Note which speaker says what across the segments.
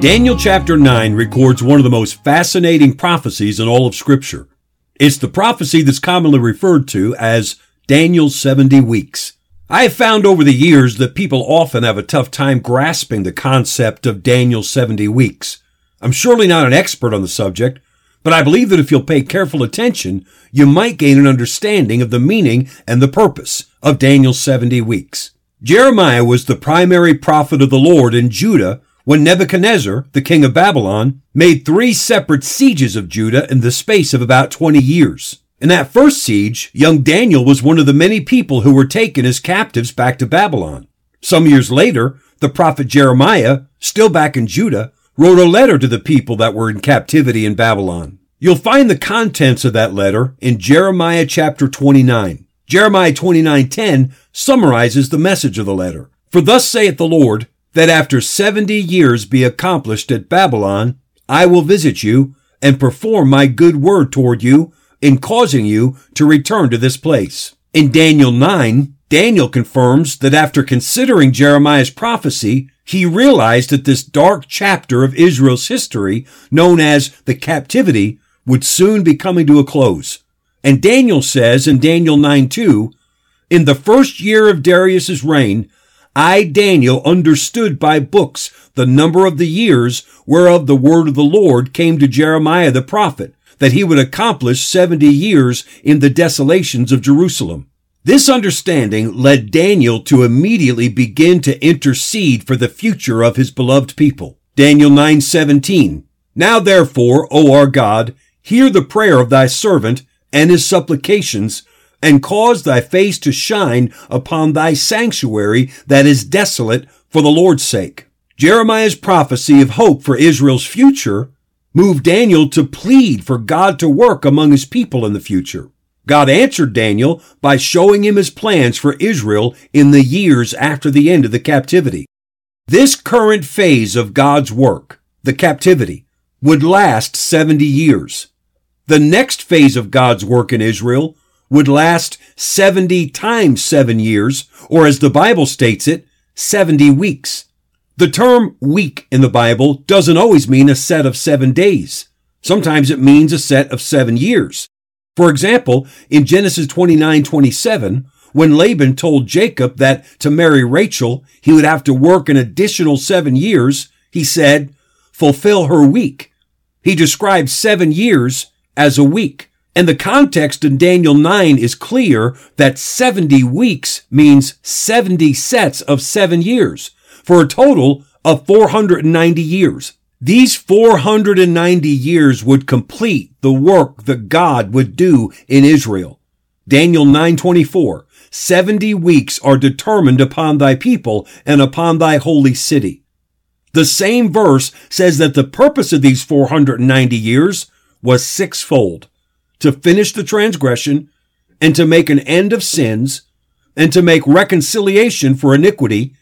Speaker 1: Daniel chapter 9 records one of the most fascinating prophecies in all of Scripture. It's the prophecy that's commonly referred to as Daniel's 70 weeks. I have found over the years that people often have a tough time grasping the concept of Daniel's 70 weeks. I'm surely not an expert on the subject, but I believe that if you'll pay careful attention, you might gain an understanding of the meaning and the purpose of Daniel's 70 weeks. Jeremiah was the primary prophet of the Lord in Judah when Nebuchadnezzar, the king of Babylon, made three separate sieges of Judah in the space of about 20 years. In that first siege, young Daniel was one of the many people who were taken as captives back to Babylon. Some years later, the prophet Jeremiah, still back in Judah, wrote a letter to the people that were in captivity in Babylon. You'll find the contents of that letter in Jeremiah chapter 29. Jeremiah 29:10 summarizes the message of the letter. For thus saith the Lord, that after 70 years be accomplished at Babylon, I will visit you and perform my good word toward you in causing you to return to this place. In Daniel 9, Daniel confirms that after considering Jeremiah's prophecy, he realized that this dark chapter of Israel's history, known as the captivity, would soon be coming to a close. And Daniel says in Daniel 9 2, in the first year of Darius's reign, I, Daniel, understood by books the number of the years whereof the word of the Lord came to Jeremiah the prophet, that he would accomplish 70 years in the desolations of Jerusalem. This understanding led Daniel to immediately begin to intercede for the future of his beloved people. Daniel 9:17 Now therefore, O our God, hear the prayer of thy servant and his supplications and cause thy face to shine upon thy sanctuary that is desolate for the Lord's sake. Jeremiah's prophecy of hope for Israel's future moved Daniel to plead for God to work among his people in the future. God answered Daniel by showing him his plans for Israel in the years after the end of the captivity. This current phase of God's work, the captivity, would last 70 years. The next phase of God's work in Israel would last 70 times seven years, or as the Bible states it, 70 weeks. The term week in the Bible doesn't always mean a set of seven days. Sometimes it means a set of seven years. For example, in Genesis 29, 27, when Laban told Jacob that to marry Rachel, he would have to work an additional seven years, he said, fulfill her week. He described seven years as a week. And the context in Daniel 9 is clear that 70 weeks means 70 sets of seven years for a total of 490 years. These 490 years would complete the work that God would do in Israel. Daniel 9:24 70 weeks are determined upon thy people and upon thy holy city. The same verse says that the purpose of these 490 years was sixfold to finish the transgression and to make an end of sins and to make reconciliation for iniquity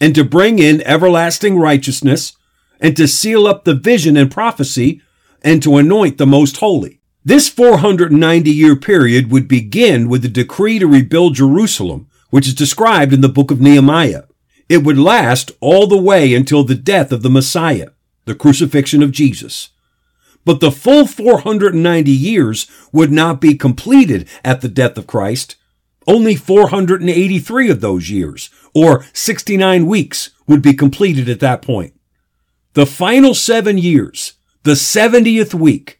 Speaker 1: and to bring in everlasting righteousness and to seal up the vision and prophecy and to anoint the most holy. This 490 year period would begin with the decree to rebuild Jerusalem, which is described in the book of Nehemiah. It would last all the way until the death of the Messiah, the crucifixion of Jesus. But the full 490 years would not be completed at the death of Christ. Only 483 of those years, or 69 weeks, would be completed at that point. The final seven years, the 70th week,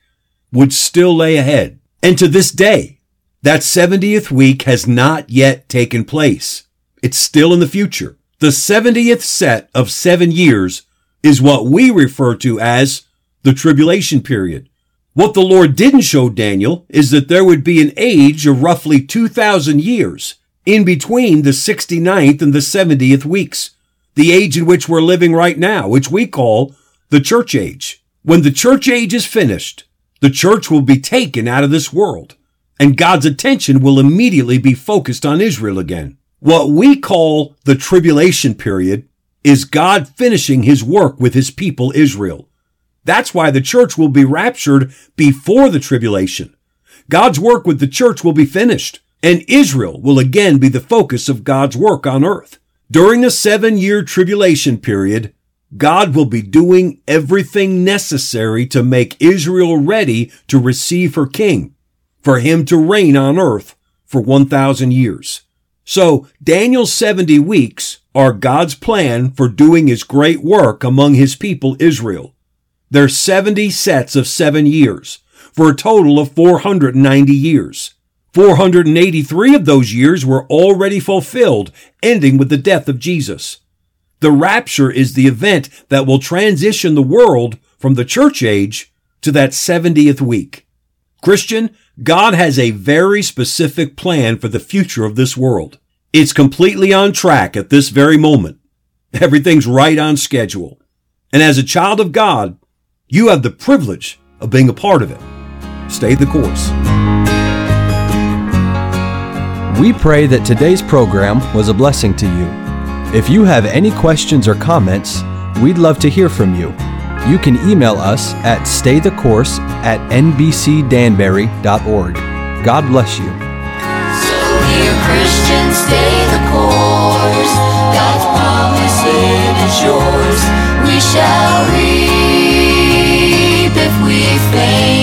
Speaker 1: would still lay ahead. And to this day, that 70th week has not yet taken place. It's still in the future. The 70th set of seven years is what we refer to as the tribulation period. What the Lord didn't show Daniel is that there would be an age of roughly 2,000 years in between the 69th and the 70th weeks, the age in which we're living right now, which we call the church age. When the church age is finished, the church will be taken out of this world and God's attention will immediately be focused on Israel again. What we call the tribulation period is God finishing his work with his people Israel. That's why the church will be raptured before the tribulation. God's work with the church will be finished, and Israel will again be the focus of God's work on earth. During the seven year tribulation period, God will be doing everything necessary to make Israel ready to receive her king, for him to reign on earth for 1,000 years. So Daniel's 70 weeks are God's plan for doing his great work among his people Israel. There's 70 sets of seven years for a total of 490 years. 483 of those years were already fulfilled, ending with the death of Jesus. The rapture is the event that will transition the world from the church age to that 70th week. Christian, God has a very specific plan for the future of this world. It's completely on track at this very moment. Everything's right on schedule. And as a child of God, you have the privilege of being a part of it. Stay the course.
Speaker 2: We pray that today's program was a blessing to you. If you have any questions or comments, we'd love to hear from you. You can email us at staythecourse at nbcdanbury.org. God bless you.
Speaker 3: So, dear Christians, stay the course. God's promise it is yours. We shall reach thing